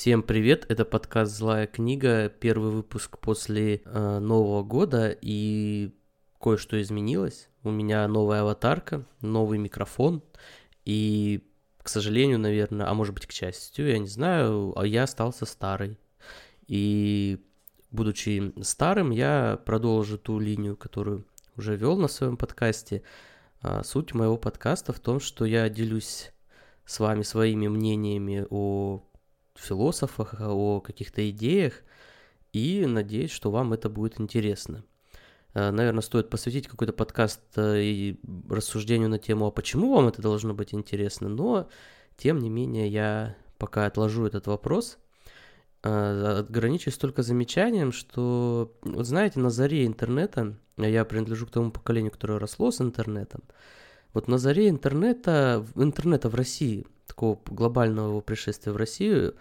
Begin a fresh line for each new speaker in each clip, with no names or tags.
Всем привет, это подкаст «Злая книга», первый выпуск после э, Нового года, и кое-что изменилось. У меня новая аватарка, новый микрофон, и, к сожалению, наверное, а может быть, к счастью, я не знаю, а я остался старый. И, будучи старым, я продолжу ту линию, которую уже вел на своем подкасте. А, суть моего подкаста в том, что я делюсь с вами своими мнениями о философах, о каких-то идеях, и надеюсь, что вам это будет интересно. Э, Наверное, стоит посвятить какой-то подкаст э, и рассуждению на тему, а почему вам это должно быть интересно, но, тем не менее, я пока отложу этот вопрос, э, ограничусь только замечанием, что, вот знаете, на заре интернета, я принадлежу к тому поколению, которое росло с интернетом, вот на заре интернета, интернета в России – такого глобального его пришествия в Россию,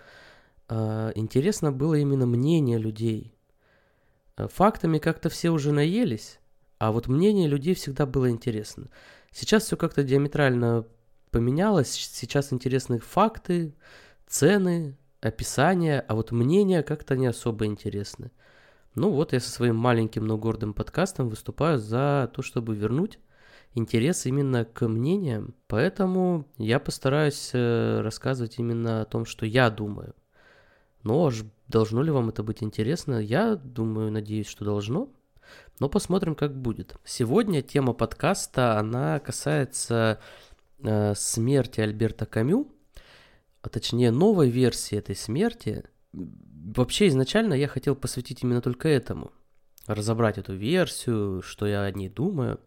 а, интересно было именно мнение людей. А, фактами как-то все уже наелись, а вот мнение людей всегда было интересно. Сейчас все как-то диаметрально поменялось, сейчас интересны факты, цены, описания, а вот мнения как-то не особо интересны. Ну вот я со своим маленьким, но гордым подкастом выступаю за то, чтобы вернуть интерес именно к мнениям, поэтому я постараюсь э, рассказывать именно о том, что я думаю. Но должно ли вам это быть интересно? Я думаю, надеюсь, что должно. Но посмотрим, как будет. Сегодня тема подкаста, она касается э, смерти Альберта Камю, а точнее новой версии этой смерти. Вообще изначально я хотел посвятить именно только этому. Разобрать эту версию, что я о ней думаю.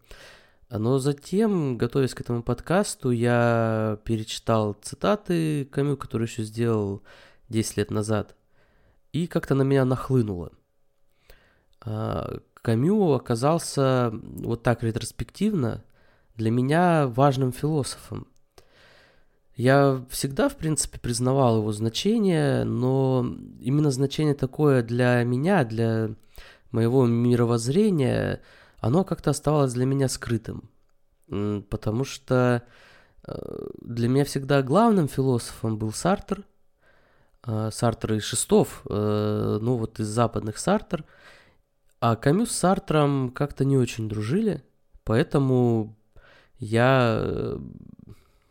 Но затем, готовясь к этому подкасту, я перечитал цитаты Камю, которые еще сделал 10 лет назад, и как-то на меня нахлынуло. А, Камю оказался вот так ретроспективно для меня важным философом. Я всегда, в принципе, признавал его значение, но именно значение такое для меня, для моего мировоззрения – оно как-то оставалось для меня скрытым. Потому что э, для меня всегда главным философом был Сартер. Э, Сартер и Шестов, э, ну вот из западных Сартер. А Камю с Сартром как-то не очень дружили, поэтому я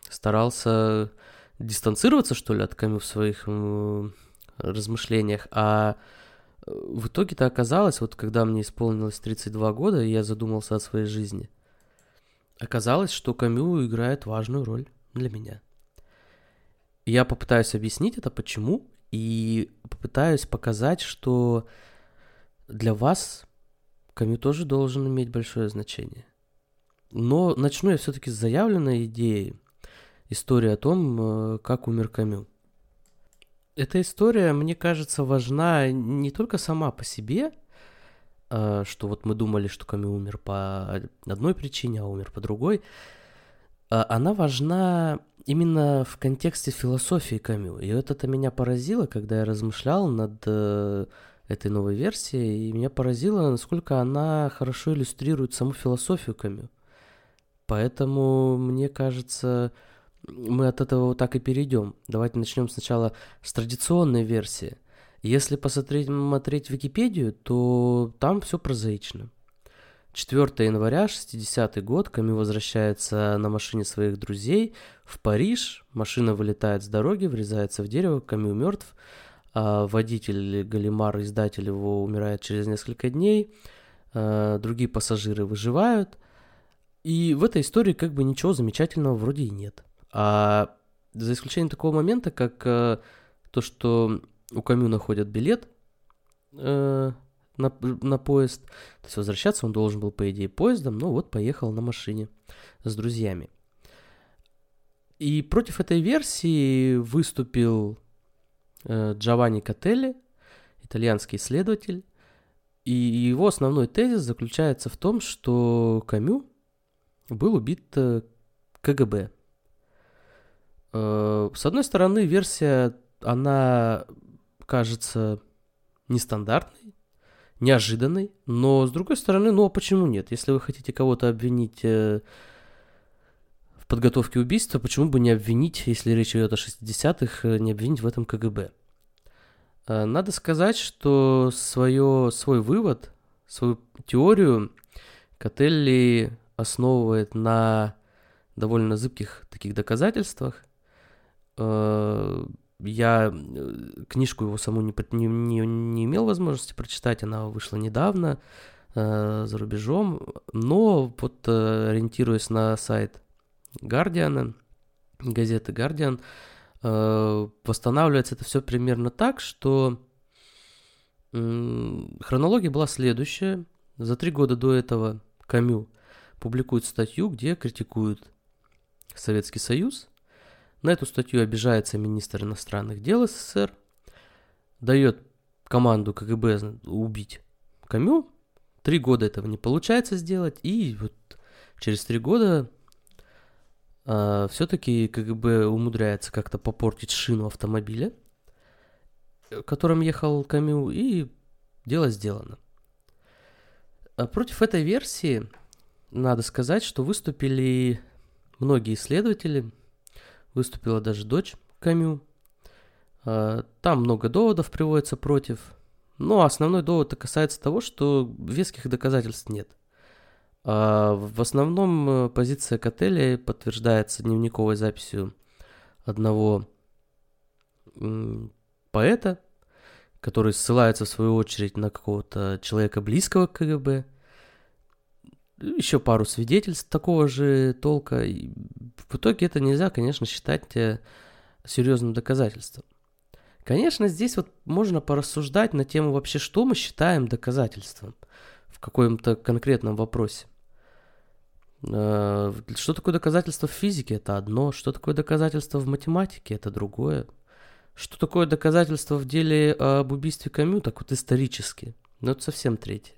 старался дистанцироваться, что ли, от Камю в своих размышлениях, а в итоге-то оказалось, вот когда мне исполнилось 32 года, и я задумался о своей жизни, оказалось, что Камю играет важную роль для меня. Я попытаюсь объяснить это, почему, и попытаюсь показать, что для вас Камю тоже должен иметь большое значение. Но начну я все-таки с заявленной идеи, истории о том, э, как умер Камю. Эта история, мне кажется, важна не только сама по себе, а, что вот мы думали, что Камю умер по одной причине, а умер по другой. А, она важна именно в контексте философии Камю. И вот это меня поразило, когда я размышлял над э, этой новой версией, и меня поразило, насколько она хорошо иллюстрирует саму философию Камю. Поэтому, мне кажется, мы от этого вот так и перейдем. Давайте начнем сначала с традиционной версии. Если посмотреть, смотреть Википедию, то там все прозаично. 4 января, 60 год, Камю возвращается на машине своих друзей в Париж. Машина вылетает с дороги, врезается в дерево, Камю мертв. А водитель Галимар, издатель его, умирает через несколько дней. А другие пассажиры выживают. И в этой истории как бы ничего замечательного вроде и нет. А за исключением такого момента, как э, то, что у Камю находят билет э, на, на поезд, то есть возвращаться он должен был, по идее, поездом, но вот поехал на машине с друзьями. И против этой версии выступил э, Джованни Кателли, итальянский исследователь, и его основной тезис заключается в том, что Камю был убит э, КГБ, с одной стороны, версия, она кажется нестандартной, неожиданной, но с другой стороны, ну а почему нет? Если вы хотите кого-то обвинить э, в подготовке убийства, почему бы не обвинить, если речь идет о 60-х, э, не обвинить в этом КГБ? Э, надо сказать, что свое, свой вывод, свою теорию Котелли основывает на довольно зыбких таких доказательствах. Э, я э, книжку его саму не, не, не, не имел возможности прочитать, она вышла недавно э, за рубежом, но вот э, ориентируясь на сайт Гардиана, газеты Guardian, э, восстанавливается это все примерно так, что э, хронология была следующая. За три года до этого Камю публикует статью, где критикует Советский Союз. На эту статью обижается министр иностранных дел СССР, дает команду КГБ убить Камю. Три года этого не получается сделать, и вот через три года а, все-таки КГБ умудряется как-то попортить шину автомобиля, которым ехал Камю, и дело сделано. А против этой версии надо сказать, что выступили многие исследователи, выступила даже дочь Камю. А, там много доводов приводится против, но основной довод касается того, что веских доказательств нет – а в основном э, позиция Котеля подтверждается дневниковой записью одного поэта, который ссылается в свою очередь на какого-то человека близкого к КГБ, еще пару свидетельств такого же толка. И в итоге это нельзя, конечно, считать э, серьезным доказательством. Конечно, здесь вот можно порассуждать на тему вообще, что мы считаем доказательством в каком-то конкретном вопросе. Э, что такое доказательство в физике? Это одно. Что такое доказательство в математике? Это другое. Что такое доказательство в деле об убийстве Камю? Так вот исторически. Но это совсем третье.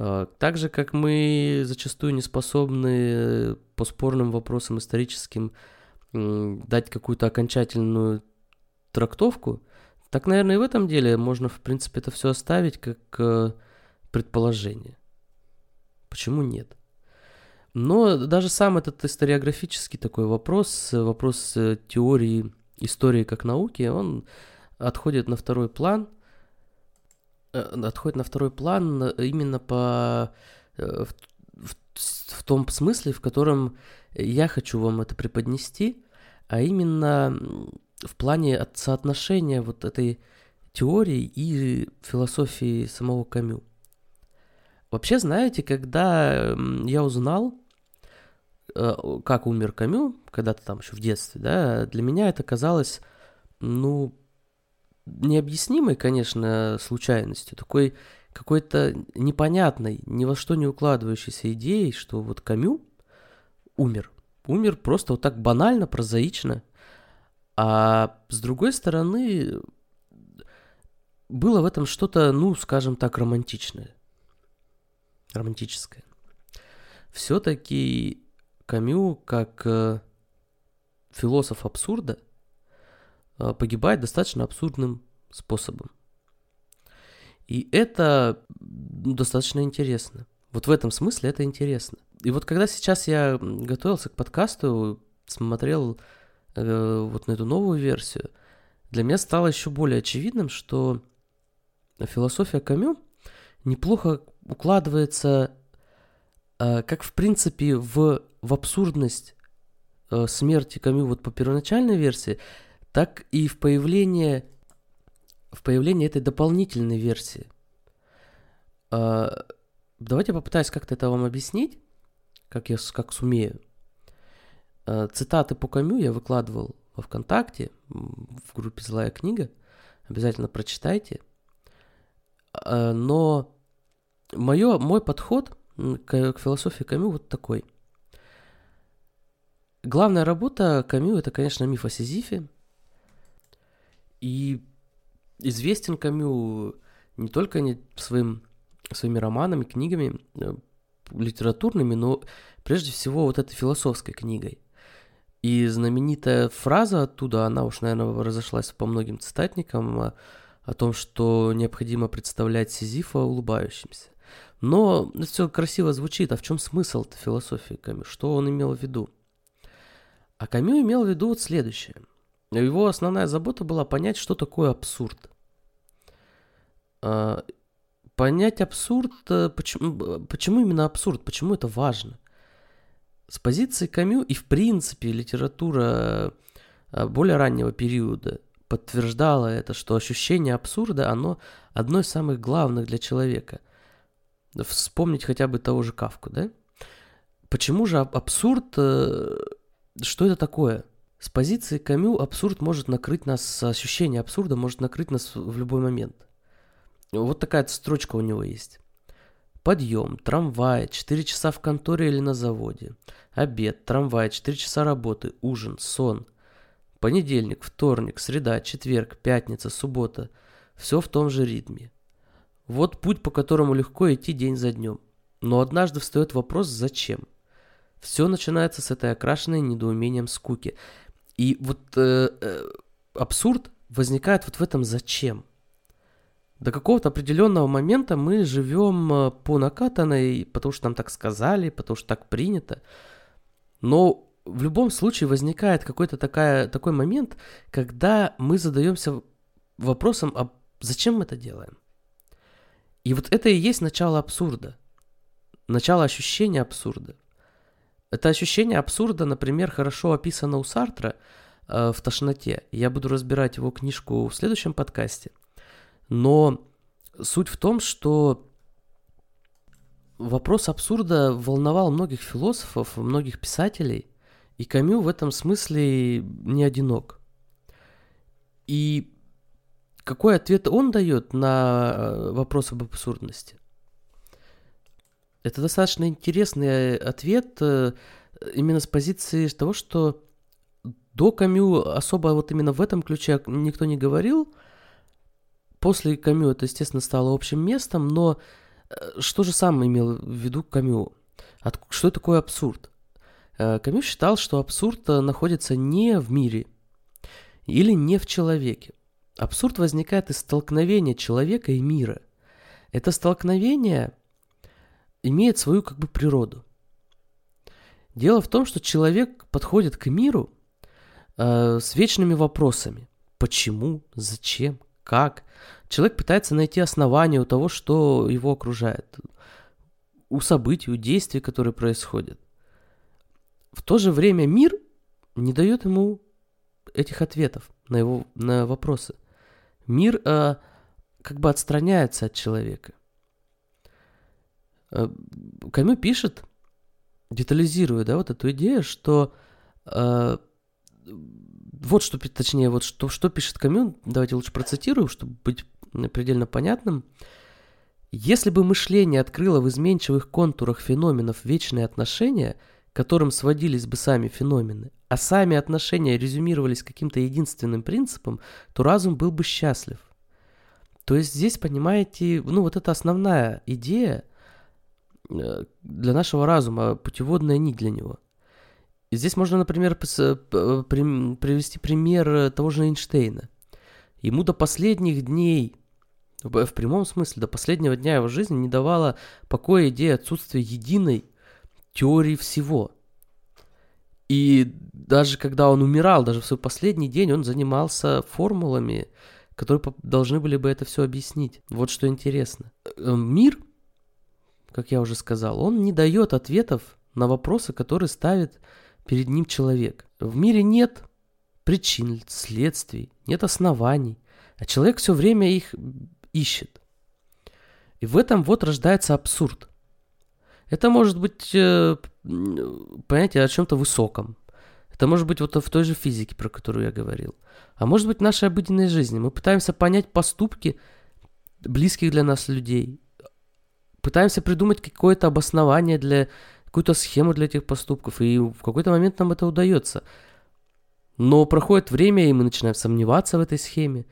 Э, так же, как мы зачастую не способны по спорным вопросам историческим дать какую-то окончательную трактовку, так, наверное, и в этом деле можно, в принципе, это все оставить как э, предположение. Почему нет? Но даже сам этот историографический такой вопрос, вопрос э, теории истории как науки, он отходит на второй план, отходит на второй план именно по э, в, в, в том смысле, в котором я хочу вам это преподнести, а именно в плане соотношения вот этой теории и философии самого Камю. Вообще, знаете, когда я узнал, э, как умер Камю, когда-то там еще в детстве, да, для меня это казалось, ну, необъяснимой, конечно, случайностью, такой какой-то непонятной, ни во что не укладывающейся идеей, что вот Камю умер. Умер просто вот так банально, прозаично. А с другой стороны, было в этом что-то, ну, скажем так, романтичное романтическое. Все-таки Камю, как э, философ абсурда, погибает достаточно абсурдным способом. И это достаточно интересно. Вот в этом смысле это интересно. И вот когда сейчас я готовился к подкасту, смотрел э, вот на эту новую версию, для меня стало еще более очевидным, что философия Камю неплохо укладывается э, как в принципе в, в абсурдность э, смерти Камю вот по первоначальной версии, так и в появление, в появление этой дополнительной версии. Э, давайте попытаюсь как-то это вам объяснить, как я как сумею. Э, цитаты по Камю я выкладывал во ВКонтакте, в группе «Злая книга». Обязательно прочитайте. Э, но Моё, мой подход к, к философии Камю вот такой. Главная работа Камю это, конечно, миф о Сизифе. И известен Камю не только своим, своими романами, книгами, э, литературными, но прежде всего вот этой философской книгой. И знаменитая фраза оттуда, она уж, наверное, разошлась по многим цитатникам, о, о том, что необходимо представлять Сизифа улыбающимся. Но все красиво звучит, а в чем смысл философии Камю? Что он имел в виду? А Камю имел в виду вот следующее. Его основная забота была понять, что такое абсурд. А, понять абсурд, э, почему, почему именно абсурд, почему это важно? С позиции Камю и в принципе литература э, более раннего периода подтверждала это, что ощущение абсурда, оно одно из самых главных для человека. Вспомнить хотя бы того же Кавку, да? Почему же абсурд, э, что это такое? С позиции Камю абсурд может накрыть нас, ощущение абсурда может накрыть нас в любой момент. Вот такая строчка у него есть. Подъем, трамвай, 4 часа в конторе или на заводе. Обед, трамвай, 4 часа работы, ужин, сон. Понедельник, вторник, среда, четверг, пятница, суббота. Все в том же ритме. Вот путь, по которому легко идти день за днем. Но однажды встает вопрос «зачем?». Все начинается с этой окрашенной недоумением скуки. И вот э, э, абсурд возникает вот в этом «зачем?». До какого-то определенного момента мы живем э, по накатанной, потому что нам так сказали, потому что так принято. Но в любом случае возникает какой-то такая, такой момент, когда мы задаемся вопросом, а зачем мы это делаем? И вот это и есть начало абсурда. Начало ощущения абсурда. Это ощущение абсурда, например, хорошо описано у Сартра э, в «Тошноте». Я буду разбирать его книжку в следующем подкасте. Но суть в том, что вопрос абсурда волновал многих философов, многих писателей, и Камю в этом смысле не одинок. И какой ответ он дает на э, вопрос об абсурдности? Это достаточно интересный ответ э, именно с позиции того, что до Камю особо вот именно в этом ключе никто не говорил, После Камю это, естественно, стало общим местом, но э, что же сам имел в виду Камю? Что такое абсурд? Э, Камю считал, что абсурд э, находится не в мире или не в человеке. Абсурд возникает из столкновения человека и мира. Это столкновение имеет свою как бы природу. Дело в том, что человек подходит к миру э, с вечными вопросами. Почему? Зачем? как. Человек пытается найти основания у того, что его окружает, у событий, у действий, которые происходят. В то же время мир не дает ему этих ответов на его на вопросы. Мир э, как бы отстраняется от человека. Э, Камю пишет, детализируя, да, вот эту идею, что э, вот что, точнее, вот что, что пишет Камю, давайте лучше процитирую, чтобы быть предельно понятным. Если бы мышление открыло в изменчивых контурах феноменов вечные отношения, которым сводились бы сами феномены, а сами отношения резюмировались каким-то единственным принципом, то разум был бы счастлив. То есть здесь, понимаете, ну вот это основная идея для нашего разума, путеводная нить для него – Здесь можно, например, привести пример того же Эйнштейна. Ему до последних дней, в прямом смысле, до последнего дня его жизни не давала покоя идея отсутствия единой теории всего. И даже когда он умирал, даже в свой последний день, он занимался формулами, которые должны были бы это все объяснить. Вот что интересно. Э, мир, как я уже сказал, он не дает ответов на вопросы, которые ставит перед ним человек. В мире нет причин, следствий, нет оснований, а человек все время их ищет. И в этом вот рождается абсурд. Это может быть э, понятие о чем-то высоком. Это может быть вот в той же физике, про которую я говорил. А может быть в нашей обыденной жизни. Мы пытаемся понять поступки близких для нас людей. Пытаемся придумать какое-то обоснование для какую-то схему для этих поступков, и в какой-то момент нам это удается. Но проходит время, и мы начинаем сомневаться в этой схеме.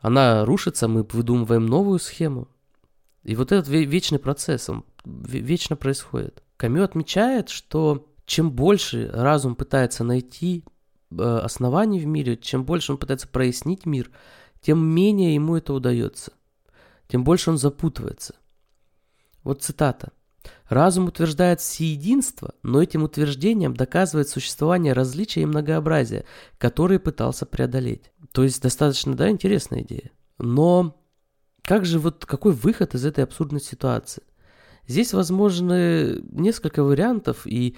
Она рушится, мы выдумываем новую схему. И вот этот вечный процесс, он вечно происходит. Камю отмечает, что чем больше разум пытается найти э, оснований в мире, чем больше он пытается прояснить мир, тем менее ему это удается. Тем больше он запутывается. Вот цитата. Разум утверждает всеединство, но этим утверждением доказывает существование различия и многообразия, которые пытался преодолеть. То есть достаточно, да, интересная идея. Но как же вот какой выход из этой абсурдной ситуации? Здесь возможны несколько вариантов, и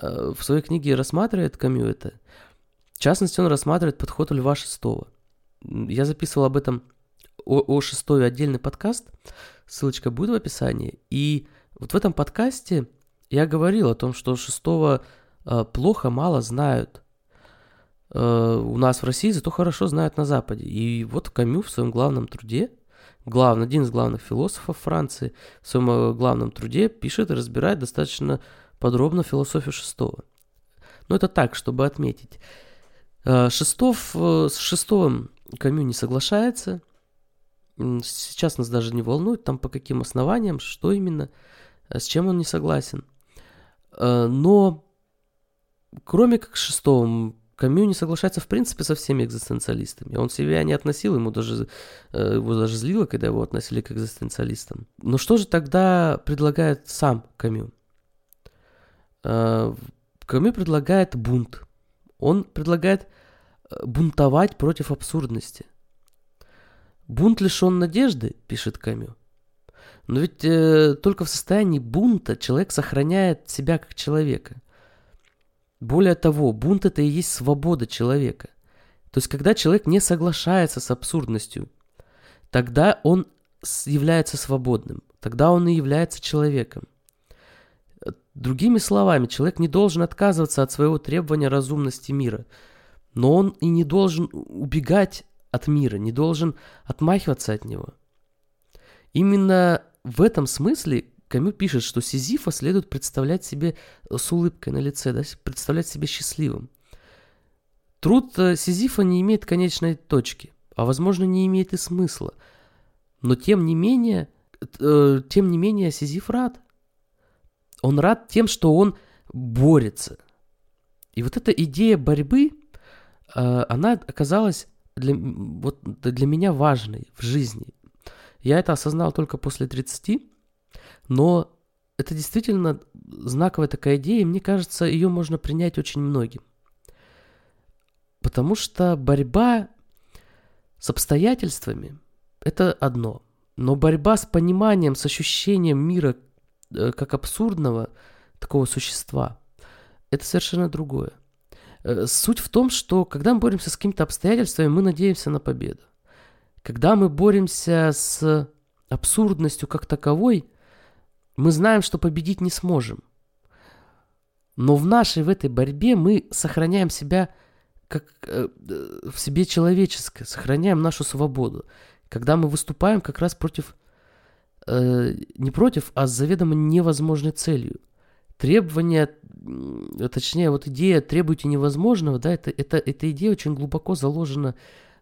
э, в своей книге рассматривает Камю это. В частности, он рассматривает подход Льва Шестого. Я записывал об этом о, о шестой отдельный подкаст, ссылочка будет в описании. И вот в этом подкасте я говорил о том, что шестого э, плохо, мало знают э, у нас в России, зато хорошо знают на Западе. И вот Камю в своем главном труде главный, один из главных философов Франции, в своем э, главном труде пишет и разбирает достаточно подробно философию шестого. Но это так, чтобы отметить. Шестов с шестовым Камю не соглашается. Сейчас нас даже не волнует, там по каким основаниям, что именно, с чем он не согласен. Но кроме как шестого Камю не соглашается в принципе со всеми экзистенциалистами. Он себя не относил, ему даже, э, его даже злило, когда его относили к экзистенциалистам. Но что же тогда предлагает сам Камю? Э, Камю предлагает бунт. Он предлагает э, бунтовать против абсурдности. Бунт лишен надежды, пишет Камю. Но ведь э, только в состоянии бунта человек сохраняет себя как человека – более того, бунт это и есть свобода человека. То есть, когда человек не соглашается с абсурдностью, тогда он является свободным, тогда он и является человеком. Другими словами, человек не должен отказываться от своего требования разумности мира, но он и не должен убегать от мира, не должен отмахиваться от него. Именно в этом смысле Камю пишет, что Сизифа следует представлять себе э, с улыбкой на лице, да, представлять себе счастливым. Труд э, Сизифа не имеет конечной точки, а возможно не имеет и смысла. Но тем не менее, э, тем не менее Сизиф рад. Он рад тем, что он борется. И вот эта идея борьбы, она оказалась для, вот, для меня важной в жизни. Я это осознал только после 30, но это действительно знаковая такая идея, и мне кажется, ее можно принять очень многим. Потому что борьба с обстоятельствами – это одно. Но борьба с пониманием, с ощущением мира э, как абсурдного такого существа – это совершенно другое. Э, суть в том, что когда мы боремся с какими-то обстоятельствами, мы надеемся на победу. Когда мы боремся с абсурдностью как таковой – мы знаем, что победить не сможем. Но в нашей, в этой борьбе мы сохраняем себя как э, в себе человеческое, сохраняем нашу свободу. Когда мы выступаем как раз против, э, не против, а с заведомо невозможной целью. Требование, точнее, вот идея «требуйте невозможного», да, это, это, эта идея очень глубоко заложена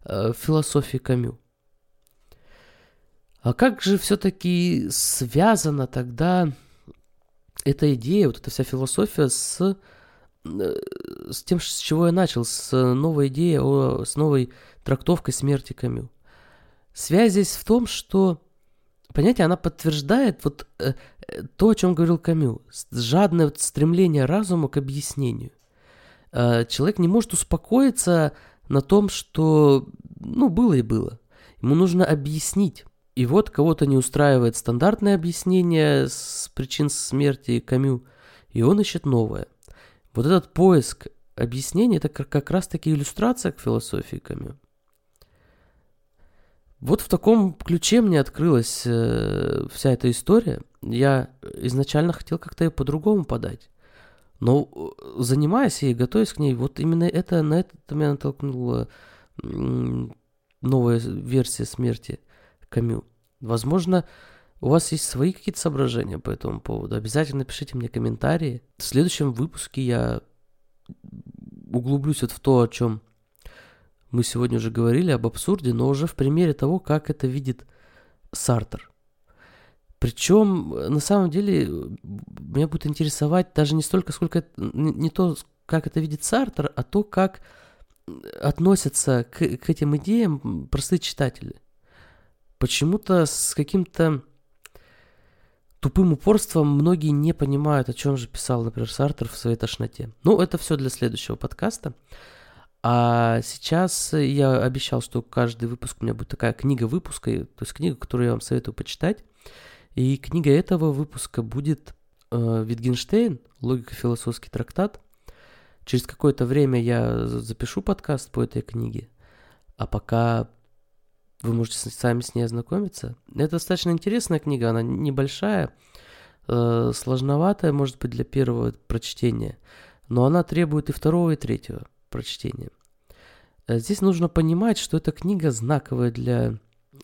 э, в философии Камю. А как же все-таки связана тогда эта идея, вот эта вся философия с, э, с тем, с чего я начал, с новой идеей, о, с новой трактовкой смерти Камю? Связь здесь в том, что, понятие, она подтверждает вот э, то, о чем говорил Камю, жадное стремление разума к объяснению. Э, человек не может успокоиться на том, что, ну, было и было. Ему нужно объяснить. И вот кого-то не устраивает стандартное объяснение с причин смерти Камю, и он ищет новое. Вот этот поиск объяснений – это как раз-таки иллюстрация к философии Камю. Вот в таком ключе мне открылась э, вся эта история. Я изначально хотел как-то ее по-другому подать. Но э, занимаясь ей, готовясь к ней, вот именно это, на это меня натолкнула новая версия смерти Камю. Возможно, у вас есть свои какие-то соображения по этому поводу. Обязательно пишите мне комментарии. В следующем выпуске я углублюсь вот в то, о чем мы сегодня уже говорили, об абсурде, но уже в примере того, как это видит Сартер. Причем, на самом деле, меня будет интересовать даже не столько, сколько не то, как это видит Сартер, а то, как относятся к, к этим идеям простые читатели почему-то с каким-то тупым упорством многие не понимают, о чем же писал, например, Сартер в своей тошноте. Ну, это все для следующего подкаста. А сейчас я обещал, что каждый выпуск у меня будет такая книга выпуска, то есть книга, которую я вам советую почитать. И книга этого выпуска будет э, Витгенштейн, логико-философский трактат. Через какое-то время я запишу подкаст по этой книге, а пока вы можете сами с ней ознакомиться. Это достаточно интересная книга, она небольшая, э, сложноватая, может быть, для первого прочтения, но она требует и второго, и третьего прочтения. Э, здесь нужно понимать, что эта книга знаковая для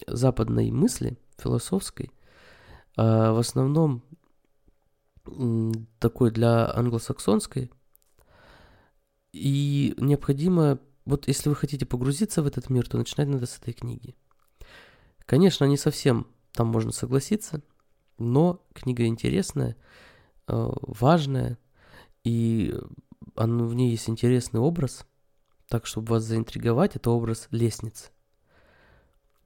западной мысли, философской, а в основном такой для англосаксонской. И необходимо, вот если вы хотите погрузиться в этот мир, то начинать надо с этой книги. Конечно, не совсем там можно согласиться, но книга интересная, э, важная, и в ней есть интересный образ, так, чтобы вас заинтриговать, это образ лестницы.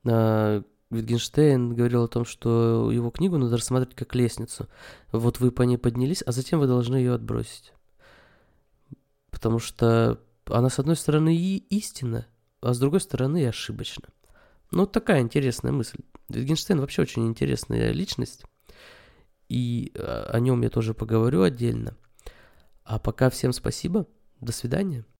А, Wittgenstein говорил о том, что его книгу надо рассматривать как лестницу. Вот вы по ней поднялись, а затем вы должны ее отбросить. Потому что она, с одной стороны, и истина, а с другой стороны, и ошибочна. Ну, вот такая интересная мысль. Wittgenstein вообще очень интересная личность, и а, о нем я тоже поговорю отдельно. А пока всем спасибо, до свидания.